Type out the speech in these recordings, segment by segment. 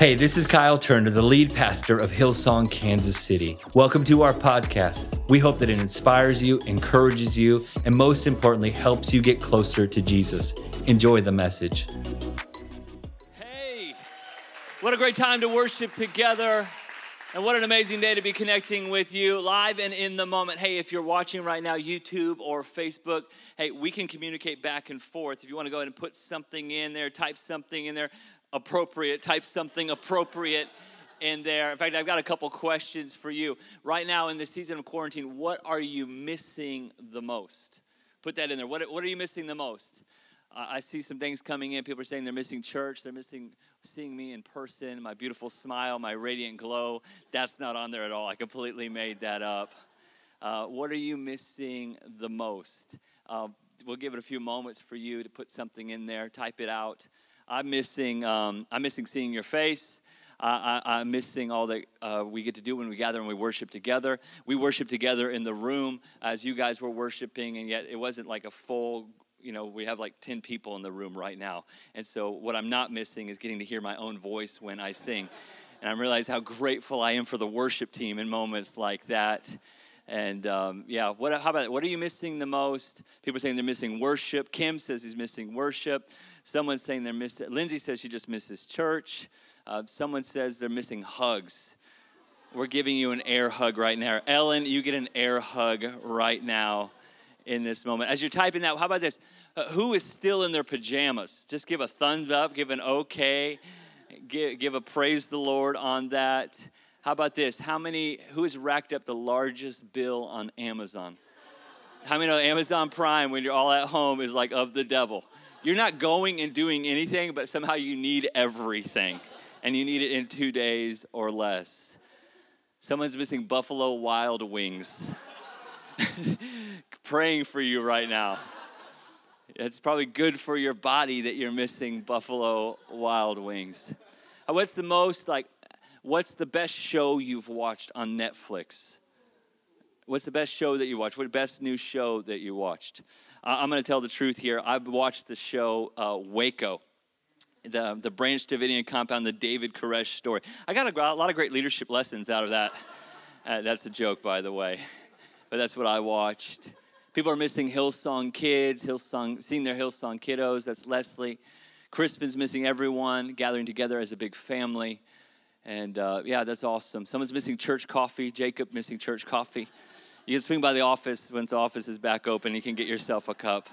Hey, this is Kyle Turner, the lead pastor of Hillsong, Kansas City. Welcome to our podcast. We hope that it inspires you, encourages you, and most importantly, helps you get closer to Jesus. Enjoy the message. Hey, what a great time to worship together. And what an amazing day to be connecting with you live and in the moment. Hey, if you're watching right now, YouTube or Facebook, hey, we can communicate back and forth. If you want to go ahead and put something in there, type something in there, appropriate, type something appropriate in there. In fact, I've got a couple questions for you. Right now, in the season of quarantine, what are you missing the most? Put that in there. What, what are you missing the most? Uh, I see some things coming in. People are saying they're missing church. They're missing seeing me in person, my beautiful smile, my radiant glow. That's not on there at all. I completely made that up. Uh, what are you missing the most? Uh, we'll give it a few moments for you to put something in there. Type it out. I'm missing, um, I'm missing seeing your face. I, am missing all that uh, we get to do when we gather and we worship together. We worship together in the room as you guys were worshiping, and yet it wasn't like a full, you know, we have like 10 people in the room right now. And so what I'm not missing is getting to hear my own voice when I sing. And I realize how grateful I am for the worship team in moments like that. And um, yeah, what, how about what are you missing the most? People are saying they're missing worship. Kim says he's missing worship. Someone's saying they're missing. Lindsay says she just misses church. Uh, someone says they're missing hugs. We're giving you an air hug right now. Ellen, you get an air hug right now in this moment. As you're typing that, how about this? Uh, who is still in their pajamas? Just give a thumbs up, give an okay, give, give a praise the Lord on that. How about this? How many, who has racked up the largest bill on Amazon? How many know Amazon Prime, when you're all at home, is like of the devil? You're not going and doing anything, but somehow you need everything. And you need it in two days or less. Someone's missing Buffalo Wild Wings. Praying for you right now. It's probably good for your body that you're missing Buffalo Wild Wings. Uh, what's the most like What's the best show you've watched on Netflix? What's the best show that you watched? What best new show that you watched? Uh, I'm going to tell the truth here. I've watched the show uh, Waco, the, the Branch Davidian compound, the David Koresh story. I got a, a lot of great leadership lessons out of that. Uh, that's a joke, by the way, but that's what I watched. People are missing Hillsong kids, Hillsong, seeing their Hillsong kiddos. That's Leslie. Crispin's missing everyone, gathering together as a big family. And uh, yeah, that's awesome. Someone's missing church coffee. Jacob missing church coffee. You can swing by the office once the office is back open. You can get yourself a cup.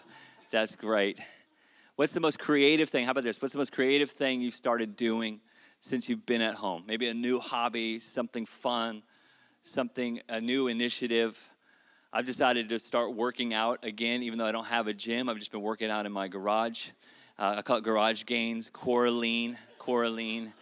That's great. What's the most creative thing? How about this? What's the most creative thing you've started doing since you've been at home? Maybe a new hobby, something fun, something, a new initiative. I've decided to start working out again, even though I don't have a gym. I've just been working out in my garage. Uh, I call it Garage Gains, Coraline, Coraline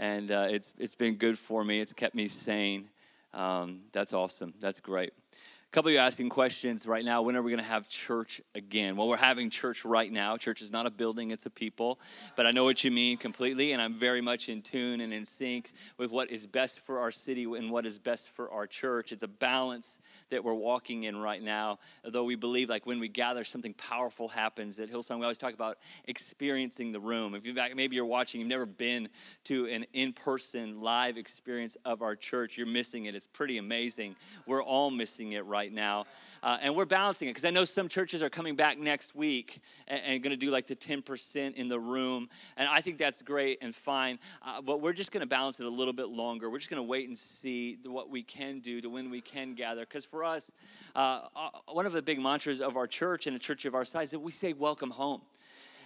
and uh, it's it's been good for me. It's kept me sane. Um, that's awesome. That's great. A couple of you asking questions right now. When are we going to have church again? Well, we're having church right now. Church is not a building; it's a people. But I know what you mean completely, and I'm very much in tune and in sync with what is best for our city and what is best for our church. It's a balance that we're walking in right now. Though we believe, like when we gather, something powerful happens at Hillsong. We always talk about experiencing the room. If you maybe you're watching, you've never been to an in-person live experience of our church, you're missing it. It's pretty amazing. We're all missing it right now, uh, and we're balancing it because I know some churches are coming back next week and, and going to do like the 10% in the room, and I think that's great and fine. Uh, but we're just going to balance it a little bit longer. We're just going to wait and see what we can do to when we can gather because for for us, uh, uh, one of the big mantras of our church and a church of our size is that we say welcome home.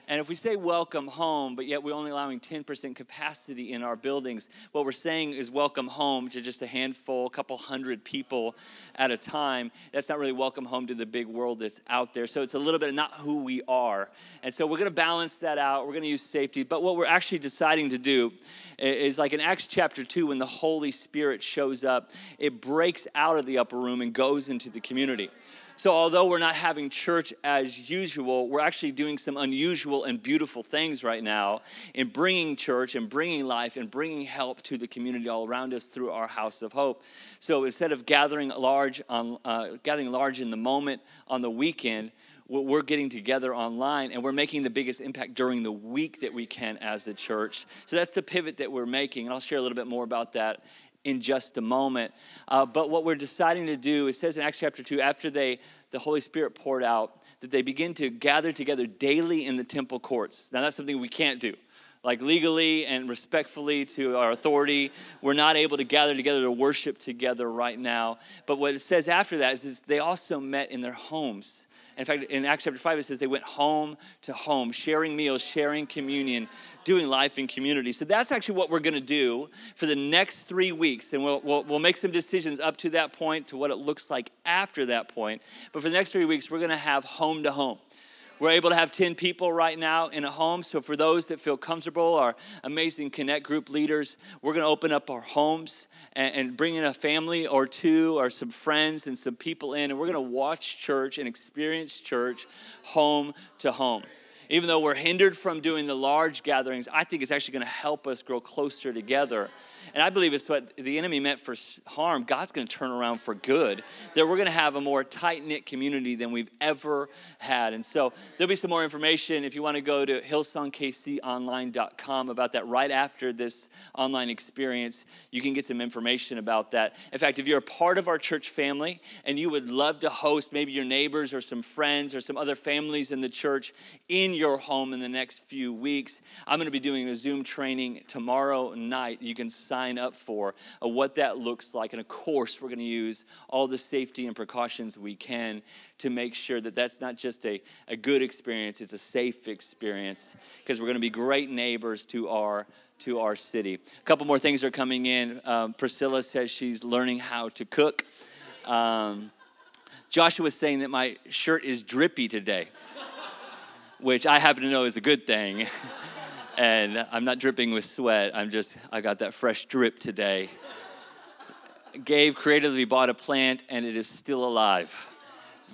And if we say welcome home, but yet we're only allowing 10% capacity in our buildings, what we're saying is welcome home to just a handful, a couple hundred people at a time. That's not really welcome home to the big world that's out there. So it's a little bit of not who we are. And so we're going to balance that out. We're going to use safety. But what we're actually deciding to do is like in Acts chapter 2, when the Holy Spirit shows up, it breaks out of the upper room and goes into the community. So, although we're not having church as usual, we're actually doing some unusual and beautiful things right now in bringing church and bringing life and bringing help to the community all around us through our house of hope. So, instead of gathering large on uh, gathering large in the moment on the weekend, we're getting together online and we're making the biggest impact during the week that we can as a church. So that's the pivot that we're making. And I'll share a little bit more about that in just a moment. Uh, but what we're deciding to do, it says in Acts chapter 2, after they the Holy Spirit poured out, that they begin to gather together daily in the temple courts. Now that's something we can't do like legally and respectfully to our authority. We're not able to gather together to worship together right now. But what it says after that is, is they also met in their homes. In fact, in Acts chapter 5, it says they went home to home, sharing meals, sharing communion, doing life in community. So that's actually what we're going to do for the next three weeks. And we'll, we'll, we'll, make some decisions up to that point to what it looks like after that point. But for the next three weeks, we're going to have home to home. We're able to have 10 people right now in a home. So, for those that feel comfortable, our amazing Connect group leaders, we're going to open up our homes and, and bring in a family or two or some friends and some people in. And we're going to watch church and experience church home to home even though we're hindered from doing the large gatherings, I think it's actually going to help us grow closer together. And I believe it's what the enemy meant for harm, God's going to turn around for good. That we're going to have a more tight knit community than we've ever had. And so there'll be some more information if you want to go to hillsongkconline.com about that right after this online experience. You can get some information about that. In fact, if you're a part of our church family and you would love to host maybe your neighbors or some friends or some other families in the church in your home in the next few weeks. I'm going to be doing a Zoom training tomorrow night. You can sign up for what that looks like. And of course, we're going to use all the safety and precautions we can to make sure that that's not just a, a good experience, it's a safe experience because we're going to be great neighbors to our to our city. A couple more things are coming in. Um, Priscilla says she's learning how to cook. Um, Joshua was saying that my shirt is drippy today which I happen to know is a good thing. and I'm not dripping with sweat. I'm just, I got that fresh drip today. Gabe creatively bought a plant and it is still alive.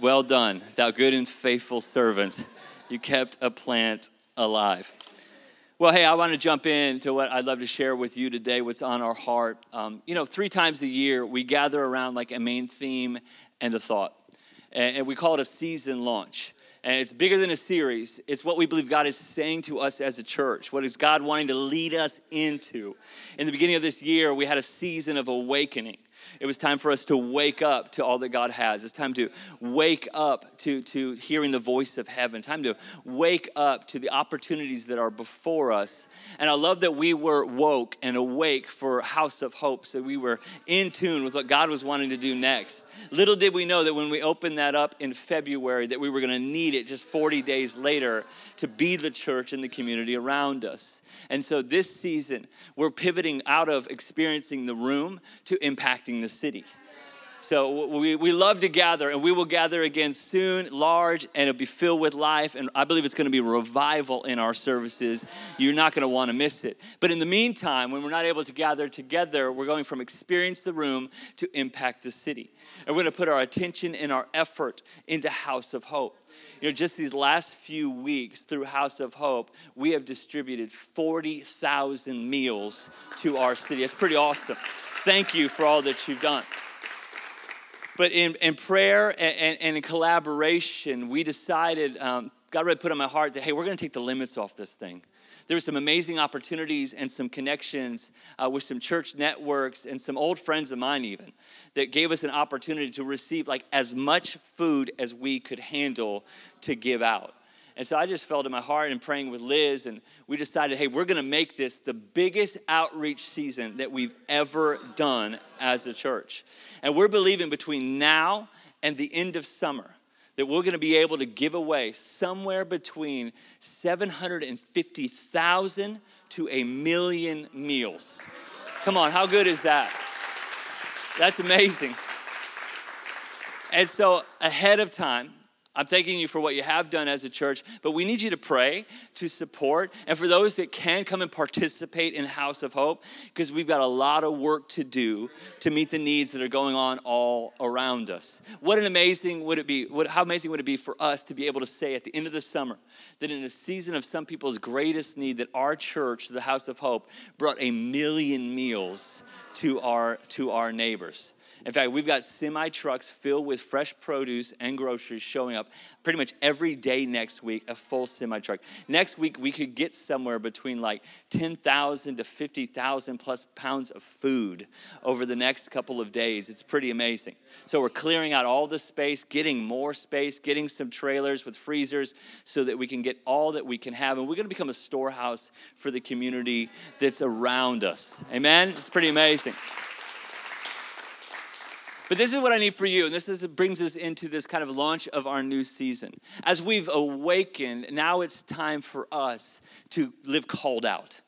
Well done, thou good and faithful servant. You kept a plant alive. Well, hey, I want to jump into what I'd love to share with you today, what's on our heart. Um, you know, three times a year, we gather around like a main theme and a thought. And, and we call it a season launch and it's bigger than a series. It's what we believe God is saying to us as a church. What is God wanting to lead us into? In the beginning of this year, we had a season of awakening. It was time for us to wake up to all that God has. It's time to wake up to, to hearing the voice of heaven. Time to wake up to the opportunities that are before us. And I love that we were woke and awake for House of Hope. So we were in tune with what God was wanting to do next. Little did we know that when we opened that up in February, that we were going to need it just 40 days later to be the church and the community around us. And so this season, we're pivoting out of experiencing the room to impacting the city. So we, we love to gather, and we will gather again soon, large, and it'll be filled with life. And I believe it's going to be revival in our services. You're not going to want to miss it. But in the meantime, when we're not able to gather together, we're going from experience the room to impact the city. And we're going to put our attention and our effort into House of Hope. You know, just these last few weeks through House of Hope, we have distributed 40,000 meals to our city. It's pretty awesome. Thank you for all that you've done. But in, in prayer and, and, and in collaboration, we decided, um, God really put on my heart that, hey, we're going to take the limits off this thing there were some amazing opportunities and some connections uh, with some church networks and some old friends of mine even that gave us an opportunity to receive like as much food as we could handle to give out and so I just felt in my heart and praying with Liz, and we decided, hey, we're gonna make this the biggest outreach season that we've ever done as a church. And we're believing between now and the end of summer that we're going to be able to give away somewhere between 750,000 to a million meals. Come on, how good is that? That's amazing. And so, ahead of time, I'm thanking you for what you have done as a church, but we need you to pray, to support, and for those that can come and participate in House of Hope, because we've got a lot of work to do to meet the needs that are going on all around us. What an amazing would it be? What, how amazing would it be for us to be able to say at the end of the summer that in a season of some people's greatest need, that our church, the House of Hope, brought a million meals to our to our neighbors. In fact, we've got semi trucks filled with fresh produce and groceries showing up pretty much every day next week, a full semi truck. Next week, we could get somewhere between like 10,000 to 50,000 plus pounds of food over the next couple of days. It's pretty amazing. So we're clearing out all the space, getting more space, getting some trailers with freezers so that we can get all that we can have. And we're going to become a storehouse for the community that's around us. Amen? It's pretty amazing. But this is what I need for you, and this is, brings us into this kind of launch of our new season. As we've awakened, now it's time for us to live called out.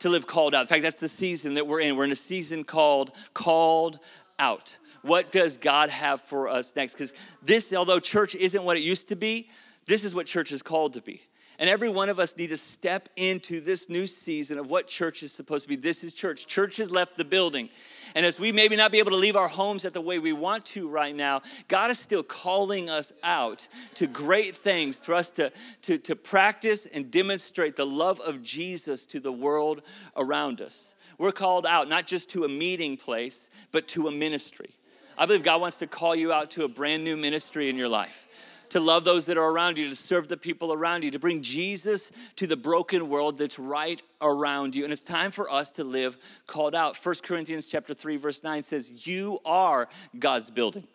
To live called out. In fact, that's the season that we're in. We're in a season called Called Out. What does God have for us next? Because this, although church isn't what it used to be, this is what church is called to be. And every one of us need to step into this new season of what church is supposed to be. This is church. Church has left the building. And as we maybe not be able to leave our homes at the way we want to right now, God is still calling us out to great things for us to, to, to practice and demonstrate the love of Jesus to the world around us. We're called out not just to a meeting place, but to a ministry. I believe God wants to call you out to a brand new ministry in your life to love those that are around you, to serve the people around you, to bring Jesus to the broken world that's right around you. And it's time for us to live called out. 1 Corinthians chapter 3 verse 9 says, "You are God's building."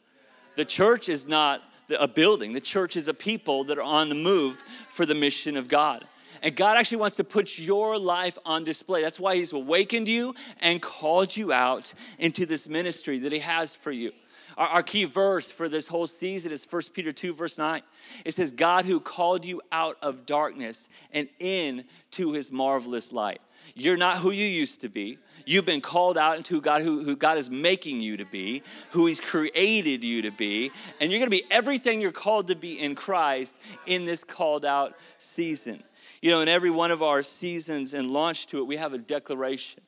The church is not a building. The church is a people that are on the move for the mission of God. And God actually wants to put your life on display. That's why He's awakened you and called you out into this ministry that He has for you. Our, our, key verse for this whole season is 1 Peter 2, verse 9. It says, God who called you out of darkness and into his marvelous light. You're not who you used to be. You've been called out into God who, who God is making you to be, who He's created you to be, and you're gonna be everything you're called to be in Christ in this called out season. You know, in every one of our seasons and launch to it, we have a declaration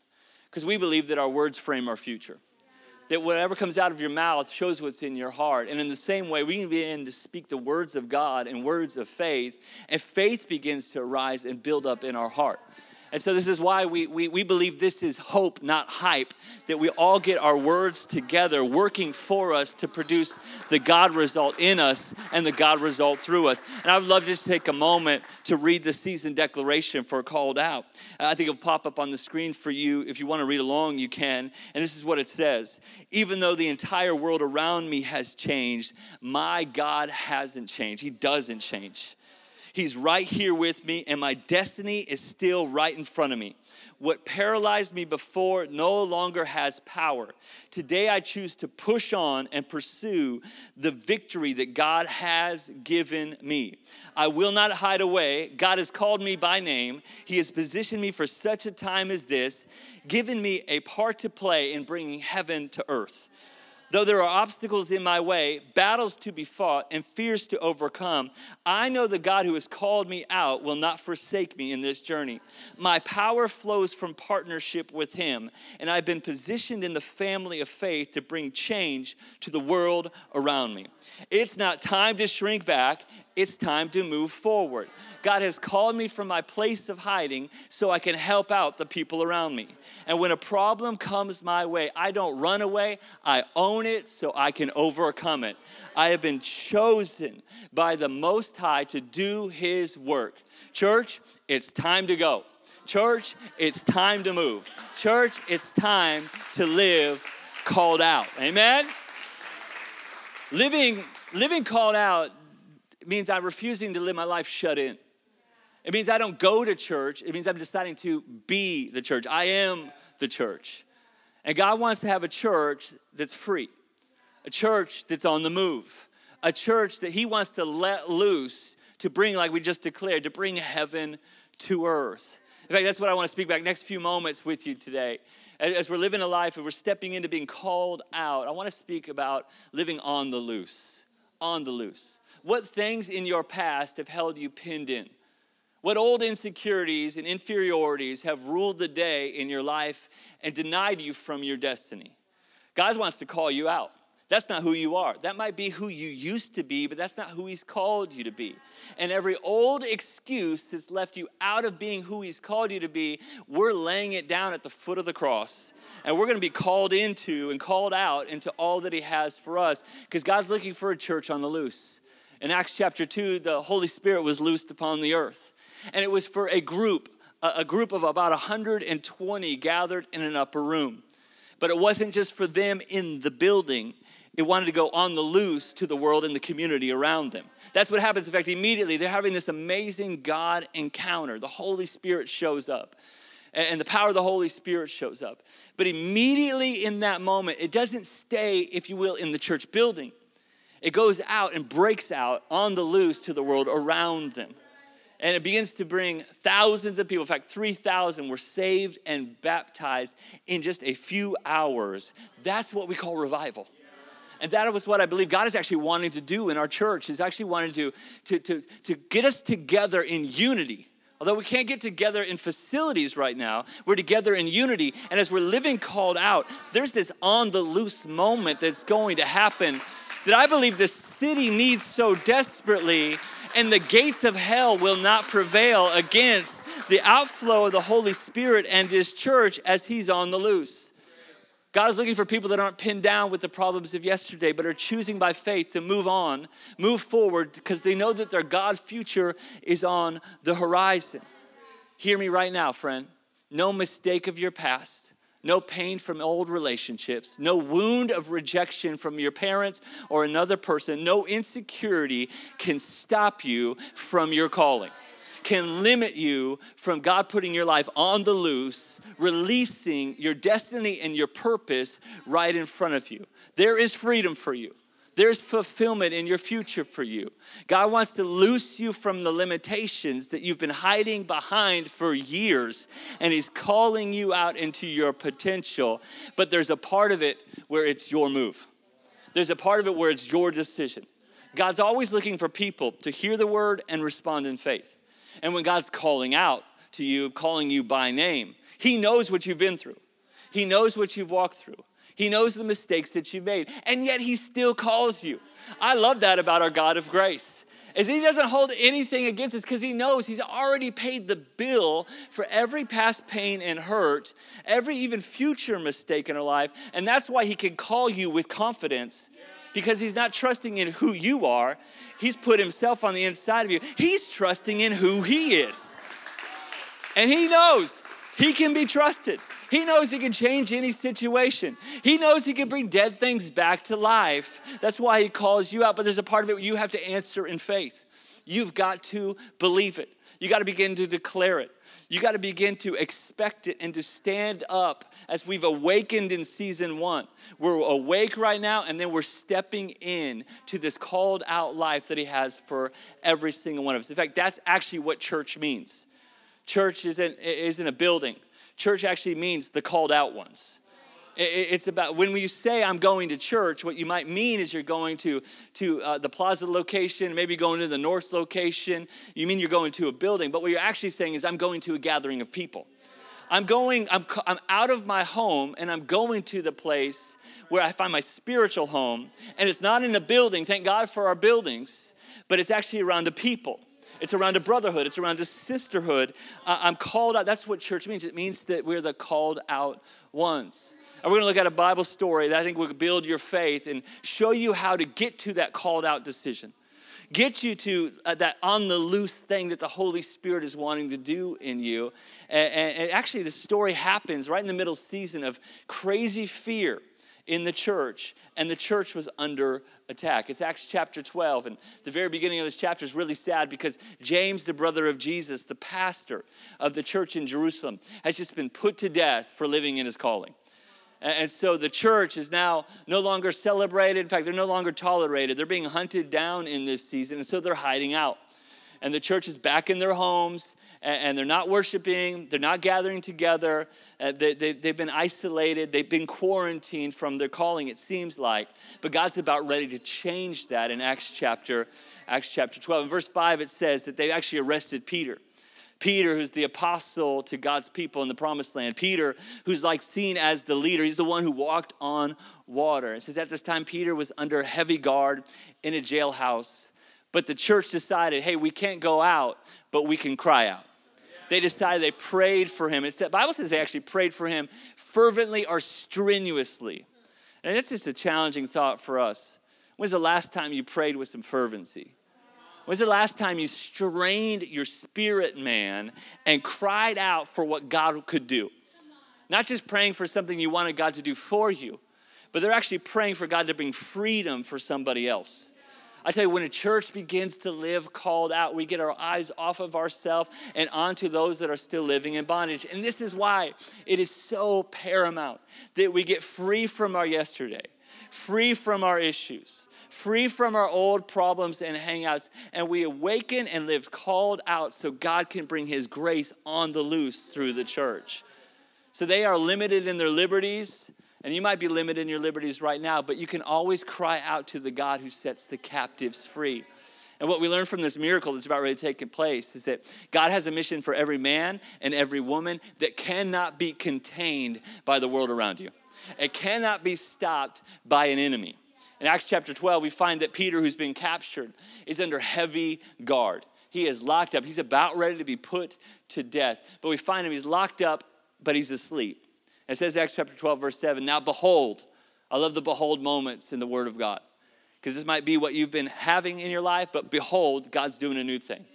because we believe that our words frame our future that whatever comes out of your mouth shows what's in your heart. And in the same way, we can begin to speak the words of God and words of faith, and faith begins to arise and build up in our heart. And so, this is why we, we, we believe this is hope, not hype, that we all get our words together, working for us to produce the God result in us and the God result through us. And I would love to just take a moment to read the season declaration for Called Out. Uh, I think it'll pop up on the screen for you. If you want to read along, you can. And this is what it says Even though the entire world around me has changed, my God hasn't changed. He doesn't change. He's right here with me, and my destiny is still right in front of me. What paralyzed me before no longer has power. Today I choose to push on and pursue the victory that God has given me. I will not hide away. God has called me by name. He has positioned me for such a time as this, given me a part to play in bringing heaven to earth. Though there are obstacles in my way, battles to be fought, and fears to overcome, I know the God who has called me out will not forsake me in this journey. My power flows from partnership with Him, and I've been positioned in the family of faith to bring change to the world around me. It's not time to shrink back, it's time to move forward. God has called me from my place of hiding so I can help out the people around me. And when a problem comes my way, I don't run away, I own it so I can overcome it. I have been chosen by the Most High to do His work. Church, it's time to go. Church, it's time to move. Church, it's time to live called out. Amen? Living, living called out means I'm refusing to live my life shut in. It means I don't go to church. It means I'm deciding to be the church. I am the church. And God wants to have a church that's free, a church that's on the move, a church that He wants to let loose to bring, like we just declared, to bring heaven to earth. In fact, that's what I want to speak back next few moments with you today. As we're living a life and we're stepping into being called out, I want to speak about living on the loose. On the loose. What things in your past have held you pinned in? What old insecurities and inferiorities have ruled the day in your life and denied you from your destiny? God wants to call you out. That's not who you are. That might be who you used to be, but that's not who He's called you to be. And every old excuse that's left you out of being who He's called you to be, we're laying it down at the foot of the cross. And we're going to be called into and called out into all that He has for us because God's looking for a church on the loose. In Acts chapter 2, the Holy Spirit was loosed upon the earth. And it was for a group, a group of about 120 gathered in an upper room. But it wasn't just for them in the building, it wanted to go on the loose to the world and the community around them. That's what happens. In fact, immediately they're having this amazing God encounter. The Holy Spirit shows up, and the power of the Holy Spirit shows up. But immediately in that moment, it doesn't stay, if you will, in the church building. It goes out and breaks out on the loose to the world around them. And it begins to bring thousands of people. In fact, 3,000 were saved and baptized in just a few hours. That's what we call revival. And that was what I believe God is actually wanting to do in our church. He's actually wanting to, to, to, to get us together in unity. Although we can't get together in facilities right now, we're together in unity. And as we're living called out, there's this on the loose moment that's going to happen that I believe the city needs so desperately, and the gates of hell will not prevail against the outflow of the Holy Spirit and His church as He's on the loose. God is looking for people that aren't pinned down with the problems of yesterday, but are choosing by faith to move on, move forward, because they know that their God future is on the horizon. Hear me right now, friend. No mistake of your past, no pain from old relationships, no wound of rejection from your parents or another person, no insecurity can stop you from your calling can limit you from God putting your life on the loose, releasing your destiny and your purpose right in front of you. There is freedom for you. There's fulfillment in your future for you. God wants to loose you from the limitations that you've been hiding behind for years, and He's calling you out into your potential. But there's a part of it where it's your move, there's a part of it where it's your decision. God's always looking for people to hear the word and respond in faith. And when God's calling out to you, calling you by name, He knows what you've been through, He knows what you've walked through. He knows the mistakes that you've made, and yet He still calls you. I love that about our God of grace. Is he doesn't hold anything against us because he knows he's already paid the bill for every past pain and hurt, every even future mistake in our life. And that's why he can call you with confidence because he's not trusting in who you are. He's put himself on the inside of you. He's trusting in who he is. And he knows he can be trusted. He knows he can change any situation. He knows he can bring dead things back to life. That's why he calls you out. But there's a part of it where you have to answer in faith. You've got to believe it. You got to begin to declare it. You got to begin to expect it and to stand up as we've awakened in season one. We're awake right now, and then we're stepping in to this called out life that He has for every single one of us. In fact, that's actually what church means. Church isn't, isn't a building, church actually means the called out ones. It's about when you say I'm going to church, what you might mean is you're going to, to uh, the plaza location, maybe going to the north location. You mean you're going to a building, but what you're actually saying is I'm going to a gathering of people. I'm going, I'm, I'm out of my home and I'm going to the place where I find my spiritual home. And it's not in a building, thank God for our buildings, but it's actually around a people. It's around a brotherhood. It's around a sisterhood. Uh, I'm called out. That's what church means. It means that we're the called out ones. And we're going to look at a Bible story that I think will build your faith and show you how to get to that called out decision. Get you to uh, that on the loose thing that the Holy Spirit is wanting to do in you. And, and, and actually, the story happens right in the middle season of crazy fear in the church, and the church was under attack. It's Acts chapter 12, and the very beginning of this chapter is really sad because James, the brother of Jesus, the pastor of the church in Jerusalem, has just been put to death for living in his calling. And so the church is now no longer celebrated. In fact, they're no longer tolerated. They're being hunted down in this season, and so they're hiding out. And the church is back in their homes, and they're not worshiping, they're not gathering together. Uh, they, they, they've been isolated, they've been quarantined from their calling, it seems like. But God's about ready to change that in Acts chapter, Acts chapter 12. In verse 5, it says that they actually arrested Peter. Peter, who's the apostle to God's people in the promised land. Peter, who's like seen as the leader. He's the one who walked on water. It says at this time, Peter was under heavy guard in a jailhouse. But the church decided, hey, we can't go out, but we can cry out. They decided they prayed for him. It's, the Bible says they actually prayed for him fervently or strenuously. And it's just a challenging thought for us. When's the last time you prayed with some fervency? When's the last time you strained your spirit man and cried out for what God could do? Not just praying for something you wanted God to do for you, but they're actually praying for God to bring freedom for somebody else. I tell you, when a church begins to live called out, we get our eyes off of ourselves and onto those that are still living in bondage. And this is why it is so paramount that we get free from our yesterday, free from our issues, free from our old problems and hangouts, and we awaken and live called out so God can bring His grace on the loose through the church. So they are limited in their liberties and you might be limited in your liberties right now, but you can always cry out to the God who sets the captives free. And what we learn from this miracle that's about ready to take place is that God has a mission for every man and every woman that cannot be contained by the world around you. It cannot be stopped by an enemy. In Acts chapter 12, we find that Peter, who's been captured, is under heavy guard. He is locked up. He's about ready to be put to death. But we find him, he's locked up, but he's asleep. It says Acts chapter 12, verse 7. Now behold, I love the behold moments in the Word of God. Because this might be what you've been having in your life, but behold, God's doing a new thing.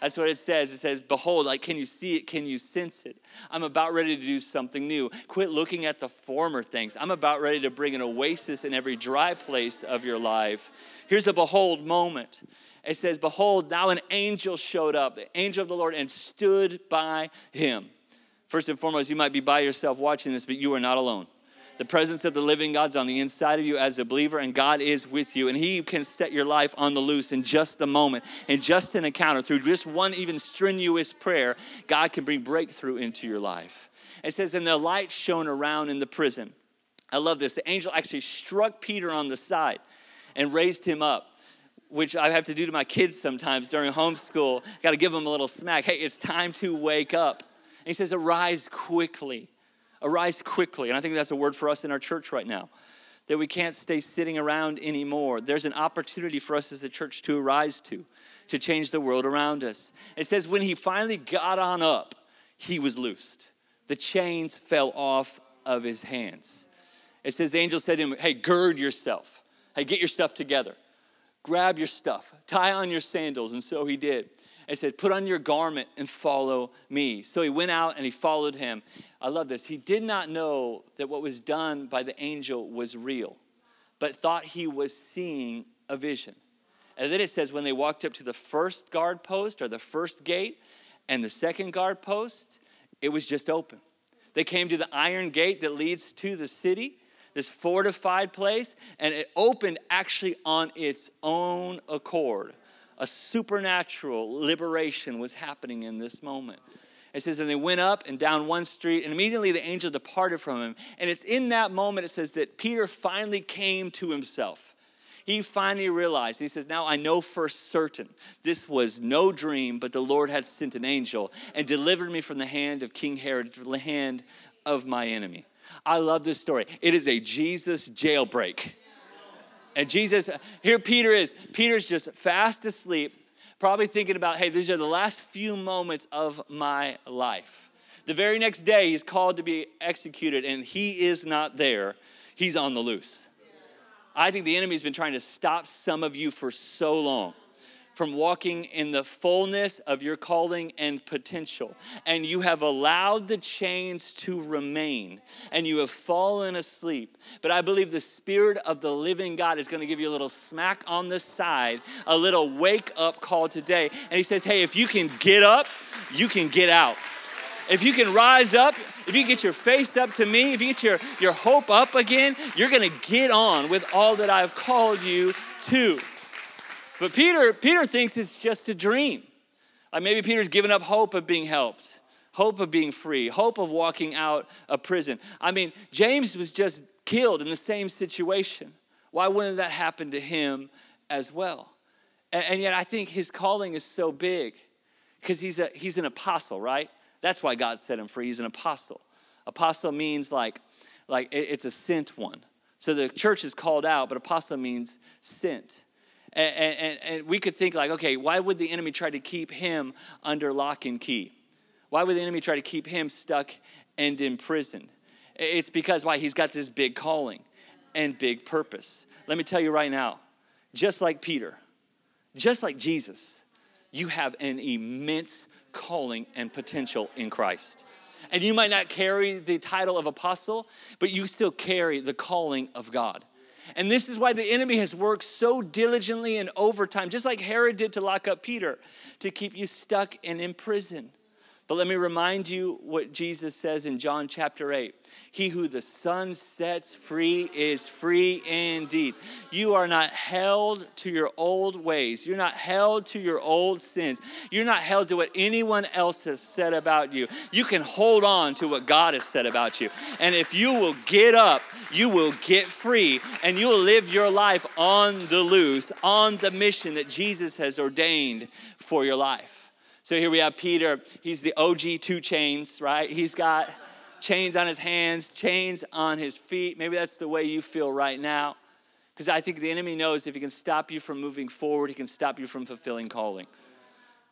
That's what it says. It says, Behold, like, can you see it? Can you sense it? I'm about ready to do something new. Quit looking at the former things. I'm about ready to bring an oasis in every dry place of your life. Here's a behold moment. It says, Behold, now an angel showed up, the angel of the Lord, and stood by him. First and foremost, you might be by yourself watching this, but you are not alone. The presence of the living God's on the inside of you as a believer, and God is with you. And He can set your life on the loose in just a moment, in just an encounter, through just one even strenuous prayer. God can bring breakthrough into your life. It says, And the light shone around in the prison. I love this. The angel actually struck Peter on the side and raised him up which I have to do to my kids sometimes during homeschool. I got to give them a little smack. Hey, it's time to wake up he says, Arise quickly. Arise quickly. And I think that's a word for us in our church right now that we can't stay sitting around anymore. There's an opportunity for us as a church to arise to, to change the world around us. It says, when he finally got on up, he was loosed. The chains fell off of his hands. It says, the angel said to him, Hey, gird yourself. Hey, get your stuff together. Grab your stuff. Tie on your sandals. And so he did and said, Put on your garment and follow me. So he went out and he followed him. I love this. He did not know that what was done by the angel was real, but thought he was seeing a vision. And then it says, when they walked up to the first guard post or the first gate and the second guard post, it was just open. They came to the iron gate that leads to the city, this fortified place, and it opened actually on its own accord a supernatural liberation was happening in this moment. It says, and they went up and down one street, and immediately the angel departed from him. And it's in that moment, it says, that Peter finally came to himself. He finally realized, he says, Now I know for certain this was no dream, but the Lord had sent an angel and delivered me from the hand of King Herod, the hand of my enemy. I love this story. It is a Jesus jailbreak. And Jesus, here Peter is. Peter's just fast asleep, probably thinking about, hey, these are the last few moments of my life. The very next day, he's called to be executed, and he is not there. He's on the loose. I think the enemy's been trying to stop some of you for so long from walking in the fullness of your calling and potential. And you have allowed the chains to remain and you have fallen asleep. But I believe the Spirit of the living God is going to give you a little smack on the side, a little wake up call today. And He says, Hey, if you can get up, you can get out. If you can rise up, if you get your face up to me, if you get your, your hope up again, you're to get on with all that I've called you to. But Peter, Peter thinks it's just a dream. Like maybe Peter's given up hope of being helped, hope of being free, hope of walking out of prison. I mean, James was just killed in the same situation. Why wouldn't that happen to him as well? And, and yet I think his calling is so big because he's, a, he's an apostle, right? That's why God set him free. He's an apostle. Apostle means like, like it's a sent one. So the church is called out, but apostle means sent. And, and, and we could think like, okay, why would the enemy try to keep him under lock and key? Why would the enemy try to keep him stuck and imprisoned? It's because why? He's got this big calling and big purpose. Let me tell you right now, just like Peter, just like Jesus, you have an immense calling and potential in Christ. And you might not carry the title of apostle, but you still carry the calling of God. And this is why the enemy has worked so diligently and overtime, just like Herod did to lock up Peter, to keep you stuck and in prison. But let me remind you what Jesus says in John chapter 8. He who the Son sets free is free indeed. You are not held to your old ways. You're not held to your old sins. You're not held to what anyone else has said about you. You can hold on to what God has said about you. And if you will get up, you will get free and you will live your life on the loose, on the mission that Jesus has ordained for your life. So here we have Peter. He's the OG two chains, right? He's got chains on his hands, chains on his feet. Maybe that's the way you feel right now. Because I think the enemy knows if he can stop you from moving forward, he can stop you from fulfilling calling.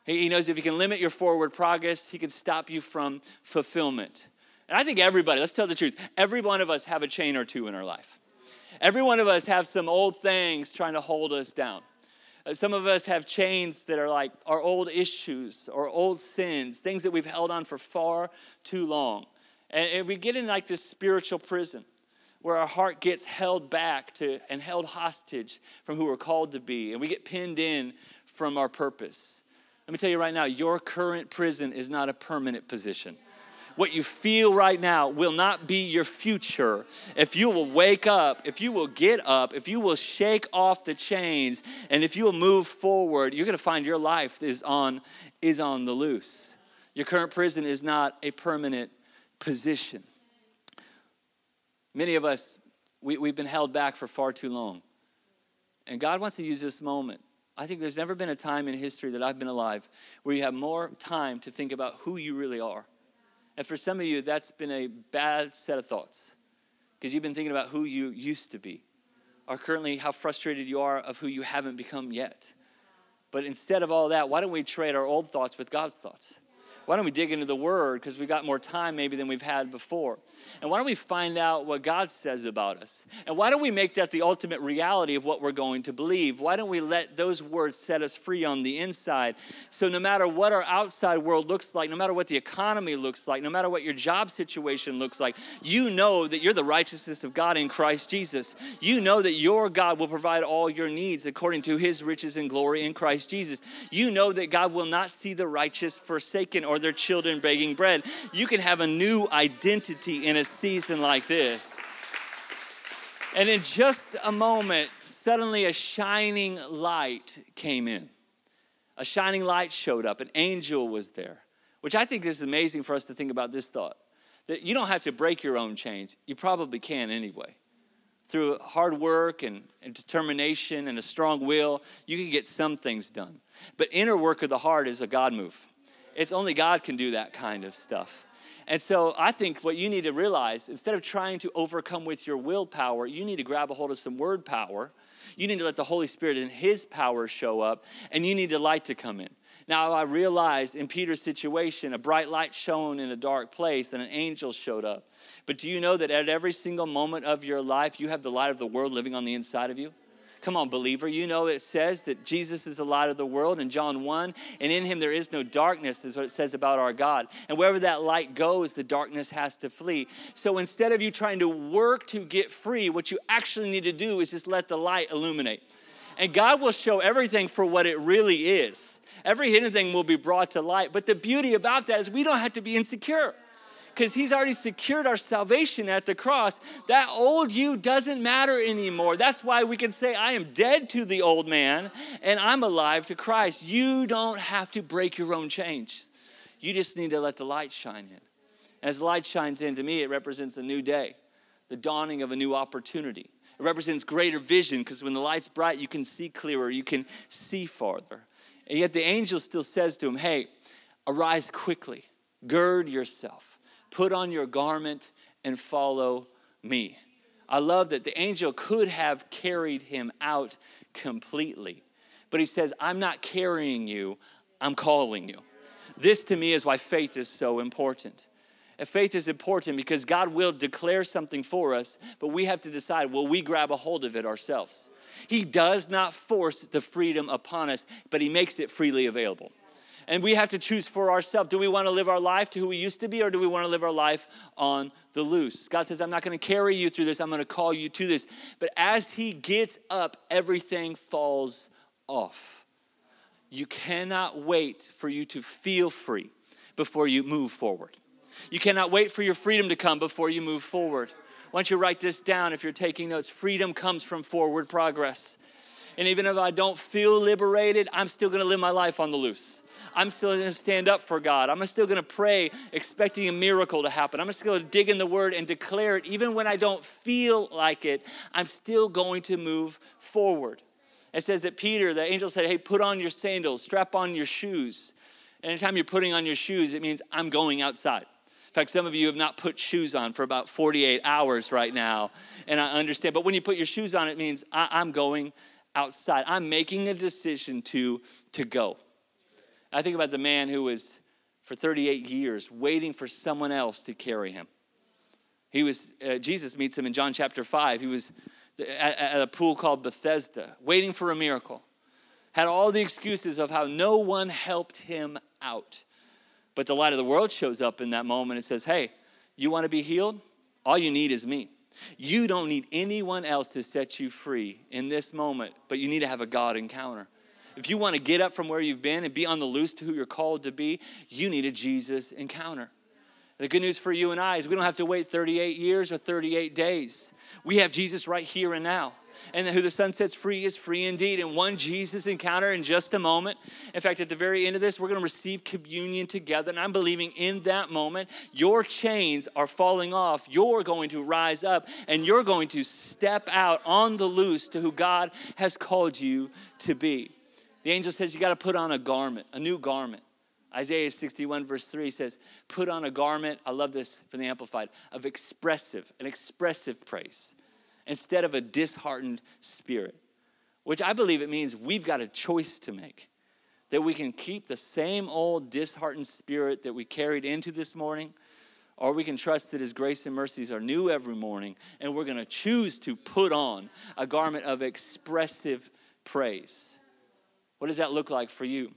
He knows if he can limit your forward progress, he can stop you from fulfillment. And I think everybody, let's tell the truth, every one of us have a chain or two in our life. Every one of us have some old things trying to hold us down. Some of us have chains that are like our old issues or old sins, things that we've held on for far too long. And we get in like this spiritual prison where our heart gets held back to and held hostage from who we're called to be, and we get pinned in from our purpose. Let me tell you right now, your current prison is not a permanent position what you feel right now will not be your future. If you will wake up, if you will get up, if you will shake off the chains, and if you will move forward, you're going to find your life is on is on the loose. Your current prison is not a permanent position. Many of us, we, we've been held back for far too long. And God wants to use this moment. I think there's never been a time in history that I've been alive where you have more time to think about who you really are and for some of you, that's been a bad set of thoughts because you've been thinking about who you used to be or currently how frustrated you are of who you haven't become yet. But instead of all that, why don't we trade our old thoughts with God's thoughts? Why don't we dig into the Word because we got more time maybe than we've had before? And why don't we find out what God says about us? And why don't we make that the ultimate reality of what we're going to believe? Why don't we let those words set us free on the inside? So no matter what our outside world looks like, no matter what the economy looks like, no matter what your job situation looks like, you know that you're the righteousness of God in Christ Jesus. You know that your God will provide all your needs according to his riches and glory in Christ Jesus. You know that God will not see the righteous forsaken or or their children begging bread. You can have a new identity in a season like this. And in just a moment, suddenly a shining light came in. A shining light showed up, an angel was there, which I think is amazing for us to think about this thought that you don't have to break your own chains. You probably can anyway. Through hard work and, and determination and a strong will, you can get some things done. But inner work of the heart is a God move. It's only God can do that kind of stuff. And so I think what you need to realize, instead of trying to overcome with your willpower, you need to grab a hold of some word power. You need to let the Holy Spirit and His power show up, and you need the light to come in. Now, I realized in Peter's situation, a bright light shone in a dark place, and an angel showed up. But do you know that at every single moment of your life, you have the light of the world living on the inside of you? Come on, believer. You know it says that Jesus is the light of the world in John 1, and in him there is no darkness, is what it says about our God. And wherever that light goes, the darkness has to flee. So instead of you trying to work to get free, what you actually need to do is just let the light illuminate. And God will show everything for what it really is. Every hidden thing will be brought to light. But the beauty about that is we don't have to be insecure because He's already secured our salvation at the cross. That old you doesn't matter anymore. That's why we can say, I am dead to the old man and I'm alive to Christ. You don't have to break your own chains. You just need to let the light shine in. As the light shines in, to me, it represents a new day, the dawning of a new opportunity. It represents greater vision because when the light's bright, you can see clearer, you can see farther. And yet the angel still says to him, Hey, Arise quickly, gird yourself, put on your garment, and follow me. I love that the angel could have carried him out completely, but he says, I'm not carrying you, I'm calling you. This to me is why faith is so important. Faith is important because God will declare something for us, but we have to decide will we grab a hold of it ourselves? He does not force the freedom upon us, but He makes it freely available. And we have to choose for ourselves. Do we want to live our life to who we used to be, or do we want to live our life on the loose? God says, I'm not going to carry you through this, I'm going to call you to this. But as He gets up, everything falls off. You cannot wait for you to feel free before you move forward. You cannot wait for your freedom to come before you move forward. Why don't you write this down if you're taking notes? Freedom comes from forward progress. And even if I don't feel liberated, I'm still gonna live my life on the loose. I'm still gonna stand up for God. I'm still gonna pray, expecting a miracle to happen. I'm still gonna dig in the word and declare it. Even when I don't feel like it, I'm still going to move forward. It says that Peter, the angel said, Hey, put on your sandals, strap on your shoes. Anytime you're putting on your shoes, it means I'm going outside. In fact, some of you have not put shoes on for about 48 hours right now, and I understand. But when you put your shoes on, it means I, am going outside. I'm making a decision to, to go. I think about the man who was for 38 years waiting for someone else to carry him. He was, uh, Jesus meets him in John chapter 5. He was at, at a pool called Bethesda, waiting for a miracle. Had all the excuses of how no one helped him out. But the light of the world shows up in that moment and says, Hey, you want to be healed? All you need is me. You don't need anyone else to set you free in this moment, but you need to have a God encounter. If you want to get up from where you've been and be on the loose to who you're called to be, you need a Jesus encounter. The good news for you and I is we don't have to wait 38 years or 38 days. We have Jesus right here and now and who the Son sets free is free indeed. And one Jesus encounter in just a moment. In fact, at the very end of this, we're going to receive communion together. And I'm believing in that moment, your chains are falling off. You're going to rise up and you're going to step out on the loose to who God has called you to be. The angel says you got to put on a garment, a new garment. Isaiah 61, verse 3 says, Put on a garment, I love this from the Amplified, of expressive, an expressive praise instead of a disheartened spirit, which I believe it means we've got a choice to make. That we can keep the same old disheartened spirit that we carried into this morning, or we can trust that His grace and mercies are new every morning, and we're going to choose to put on a garment of expressive praise. What does that look like for you?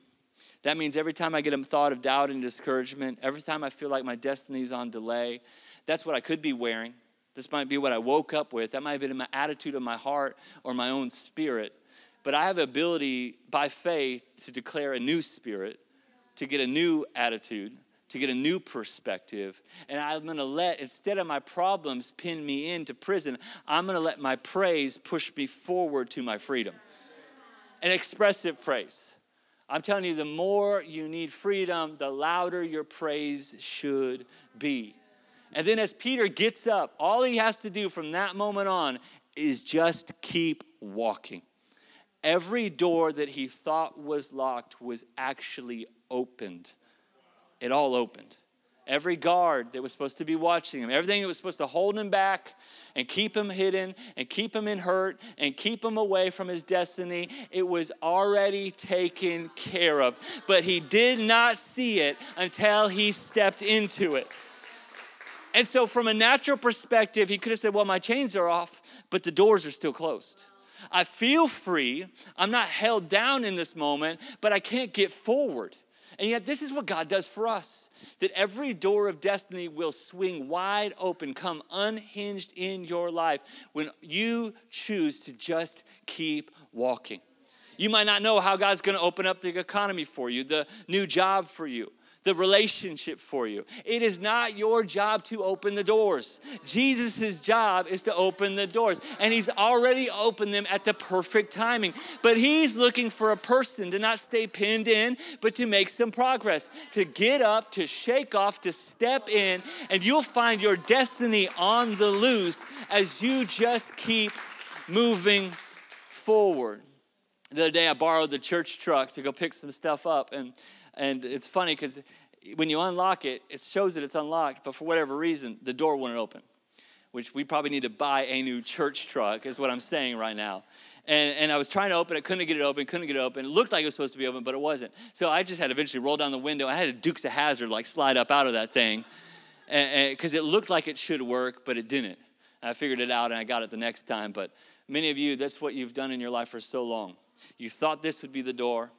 That means every time I get a thought of doubt and discouragement, every time I feel like my destiny is on delay, that's what I could be wearing. This might be what I woke up with. That might have been my attitude of my heart or my own spirit. But I have ability by faith to declare a new spirit, to get a new attitude, to get a new perspective. And I'm going to let, instead of my problems pin me into prison, I'm going to let my praise push me forward to my freedom. An expressive praise. I'm telling you, the more you need freedom, the louder your praise should be. And then as Peter gets up, all he has to do from that moment on is just keep walking. Every door that he thought was locked was actually opened. It all opened. Every guard that was supposed to be watching him, everything that was supposed to hold him back and keep him hidden and keep him in hurt and keep him away from his destiny, it was already taken care of. But he did not see it until he stepped into it. And so, from a natural perspective, he could have said, Well, my chains are off, but the doors are still closed. I feel free. I'm not held down in this moment, but I can't get forward. And yet, this is what God does for us that every door of destiny will swing wide open, come unhinged in your life when you choose to just keep walking. You might not know how God's going to open up the economy for you, the new job for you the relationship for you. It is not your job to open the doors. Jesus' job is to open the doors, and He's already opened them at the perfect timing. But He's looking for a person to not stay pinned in, but to make some progress, to get up, to shake off, to step in, and you'll find your destiny on the loose as you just keep moving forward. The other day, I borrowed the church truck to go pick some stuff up, and and it's funny because when you unlock it, it shows that it's unlocked, but for whatever reason, the door wouldn't open, which we probably need to buy a new church truck, is what I'm saying right now. And, and I was trying to open it, couldn't get it open, couldn't get it open. It looked like it was supposed to be open, but it wasn't. So I just had to eventually roll down the window. I had a Dukes of Hazzard like slide up out of that thing because it looked like it should work, but it didn't. I figured it out and I got it the next time. But many of you, that's what you've done in your life for so long. You thought this would be the door,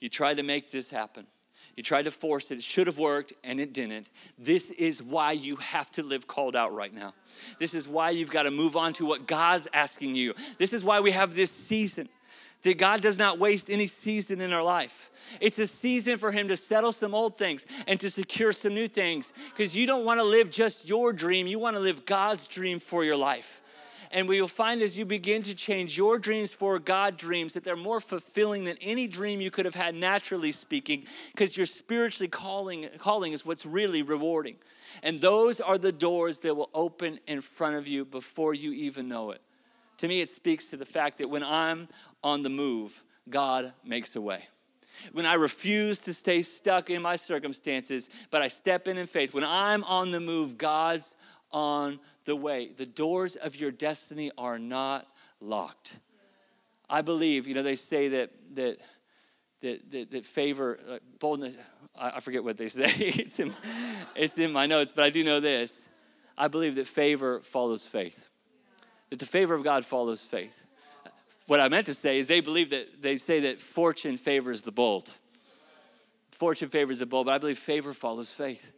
you tried to make this happen. You tried to force it. It should have worked and it didn't. This is why you have to live called out right now. This is why you've got to move on to what God's asking you. This is why we have this season. That God does not waste any season in our life. It's a season for Him to settle some old things and to secure some new things because you don't want to live just your dream, you want to live God's dream for your life. And what you'll find as you begin to change your dreams for God dreams, that they're more fulfilling than any dream you could have had naturally speaking, because your spiritually calling, calling is what's really rewarding. And those are the doors that will open in front of you before you even know it. To me, it speaks to the fact that when I'm on the move, God makes a way. When I refuse to stay stuck in my circumstances, but I step in in faith, when I'm on the move, God's on the way. The doors of your destiny are not locked. I believe, you know, they say that that that that, that favor uh, boldness. I, I, forget what they say. it's in it's in my notes, but I do know this. I believe that favor follows faith. That the favor of God follows faith. What I meant to say is they believe that they say that fortune favors the bold. Fortune favors the bold, but I believe favor follows faith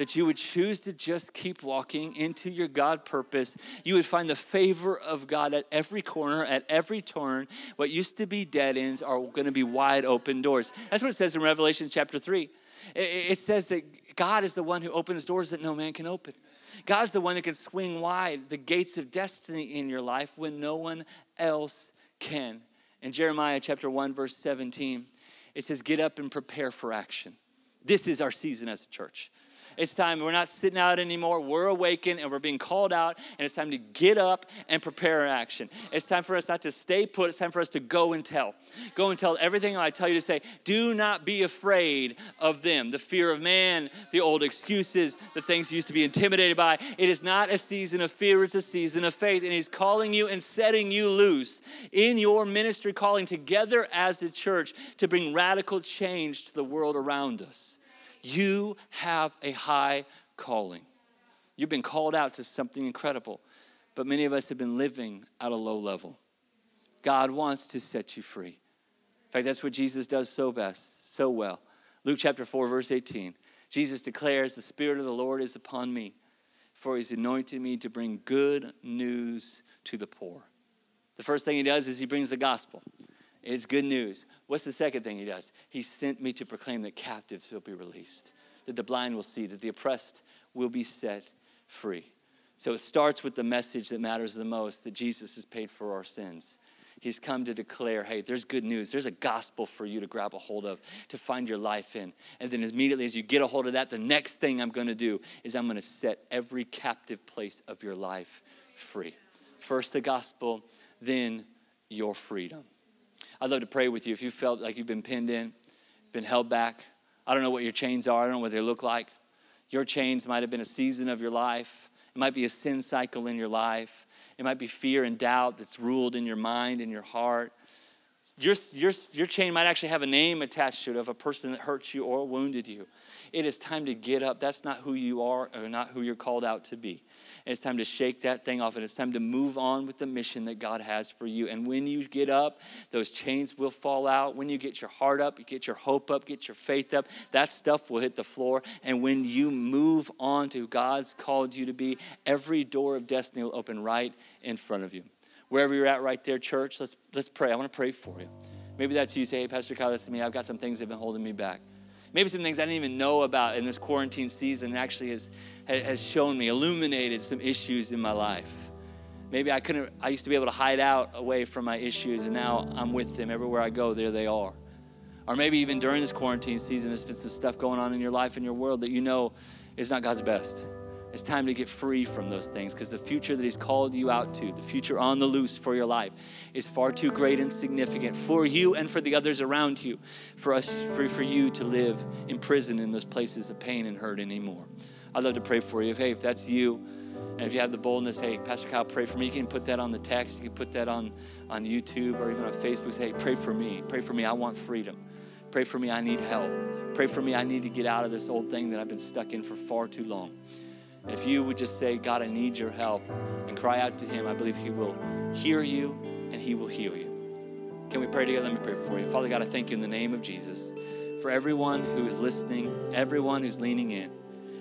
that you would choose to just keep walking into your God purpose. You would find the favor of God at every corner, at every turn. What used to be dead ends are going to be wide open doors. That's what it says in Revelation chapter 3. It says that God is the one who opens doors that no man can open. God's the one that can swing wide the gates of destiny in your life when no one else can. In Jeremiah chapter 1, verse 17, it says, Get up and prepare for action. This is our season as a church. It's time. We're not sitting out anymore. We're awakened and we're being called out, and it's time to get up and prepare action. It's time for us not to stay put, it's time for us to go and tell. Go and tell everything I tell you to say. Do not be afraid of them. The fear of man, the old excuses, the things you used to be intimidated by. It is not a season of fear, it's a season of faith. And He's calling you and setting you loose in your ministry calling together as a church to bring radical change to the world around us. You have a high calling. You've been called out to something incredible, but many of us have been living at a low level. God wants to set you free. In fact, that's what Jesus does so best, so well. Luke chapter 4, verse 18. Jesus declares, The Spirit of the Lord is upon me, for he's anointed me to bring good news to the poor. The first thing he does is he brings the gospel. It's good news. What's the second thing he does? He sent me to proclaim that captives will be released, that the blind will see, that the oppressed will be set free. So it starts with the message that matters the most that Jesus has paid for our sins. He's come to declare, hey, there's good news. There's a gospel for you to grab a hold of, to find your life in. And then immediately as you get a hold of that, the next thing I'm going to do is I'm going to set every captive place of your life free. First the gospel, then your freedom. I'd love to pray with you if you felt like you've been pinned in, been held back. I don't know what your chains are, I don't know what they look like. Your chains might have been a season of your life, it might be a sin cycle in your life, it might be fear and doubt that's ruled in your mind and your heart. Your, your, your chain might actually have a name attached to it of a person that hurt you or wounded you. It is time to get up. That's not who you are or not who you're called out to be. It's time to shake that thing off and it's time to move on with the mission that God has for you. And when you get up, those chains will fall out. When you get your heart up, you get your hope up, get your faith up, that stuff will hit the floor. And when you move on to God's called you to be, every door of destiny will open right in front of you. Wherever you're at right there, church, let's, let's pray. I want to pray for you. Maybe that's you. Say, hey, Pastor Kyle, that's me. I've got some things that have been holding me back maybe some things I didn't even know about in this quarantine season actually has, has shown me, illuminated some issues in my life. Maybe I couldn't, I used to be able to hide out away from my issues, and now I'm with them. Everywhere I go, there they are. Or maybe even during this quarantine season, there's been some stuff going on in your life and your world that you know is not God's best. It's time to get free from those things because the future that He's called you out to, the future on the loose for your life, is far too great and significant for you and for the others around you, for us, for, for you to live in prison in those places of pain and hurt anymore. I'd love to pray for you. If, hey, if that's you, and if you have the boldness, hey, Pastor Kyle, pray for me. You can put that on the text. You can put that on, on YouTube or even on Facebook. Say, hey, pray for me. Pray for me. I want freedom. Pray for me. I need help. Pray for me. I need to get out of this old thing that I've been stuck in for far too long. And if you would just say, God, I need your help, and cry out to Him, I believe He will hear you and He will heal you. Can we pray together? Let me pray for you. Father God, I thank you in the name of Jesus for everyone who is listening, everyone who's leaning in,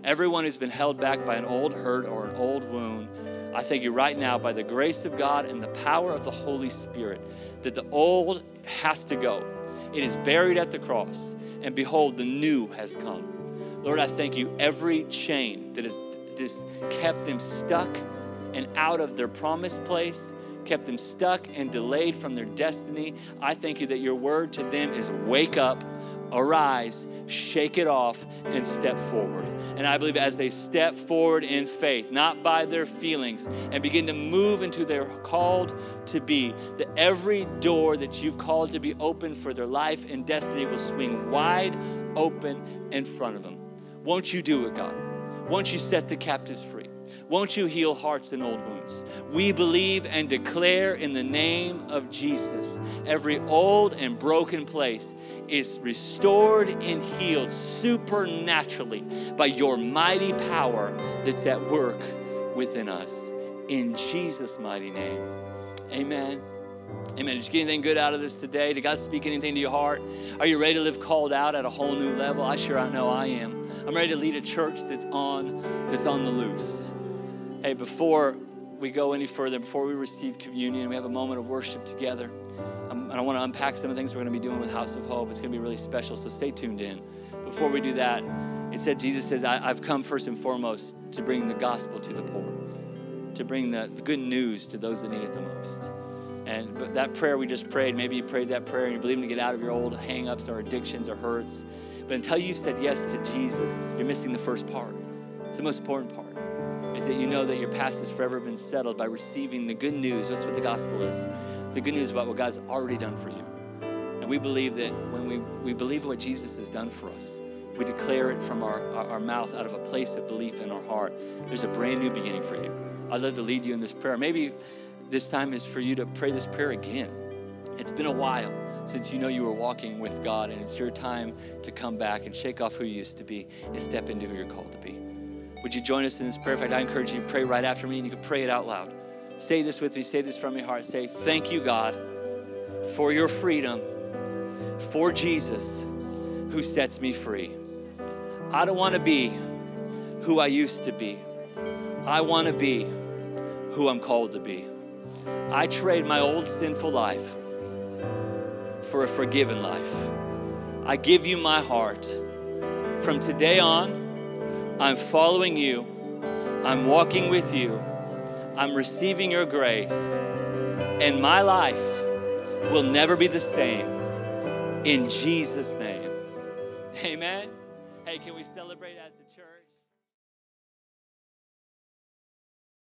everyone who's been held back by an old hurt or an old wound. I thank you right now by the grace of God and the power of the Holy Spirit that the old has to go. It is buried at the cross, and behold, the new has come. Lord, I thank you every chain that has just kept them stuck and out of their promised place, kept them stuck and delayed from their destiny. I thank you that your word to them is wake up, arise, shake it off, and step forward. And I believe as they step forward in faith, not by their feelings, and begin to move into their called to be, that every door that you've called to be open for their life and destiny will swing wide open in front of them. Won't you do it, God? Won't you set the captives free? Won't you heal hearts and old wounds? We believe and declare in the name of Jesus every old and broken place is restored and healed supernaturally by your mighty power that's at work within us. In Jesus' mighty name. Amen. Amen. Did you get anything good out of this today? Did God speak anything to your heart? Are you ready to live called out at a whole new level? I sure I know I am. I'm ready to lead a church that's on that's on the loose. Hey, before we go any further, before we receive communion, we have a moment of worship together. Um, and I want to unpack some of the things we're going to be doing with House of Hope. It's going to be really special, so stay tuned in. Before we do that, it said Jesus says, I, have come first and foremost to bring the gospel to the poor, to bring the, the good news to those that need it the most. And but that prayer we just prayed, maybe you prayed that prayer and you believe to get out of your old hang-ups or addictions or hurts. But until you've said yes to Jesus, you're missing the first part. It's the most important part. Is that you know that your past has forever been settled by receiving the good news. That's what the gospel is. The good news about what God's already done for you. And we believe that when we, we believe what Jesus has done for us, we declare it from our, our, our mouth out of a place of belief in our heart. There's a brand new beginning for you. I'd love to lead you in this prayer. Maybe this time is for you to pray this prayer again. It's been a while since you know you were walking with God, and it's your time to come back and shake off who you used to be and step into who you're called to be. Would you join us in this prayer? In fact, I encourage you to pray right after me, and you can pray it out loud. Say this with me. Say this from your heart. Say, Thank you, God, for your freedom, for Jesus who sets me free. I don't want to be who I used to be. I want to be who I'm called to be. I trade my old sinful life for a forgiven life. I give you my heart. From today on, I'm following you. I'm walking with you. I'm receiving your grace. And my life will never be the same. In Jesus' name. Amen. Hey, can we celebrate as a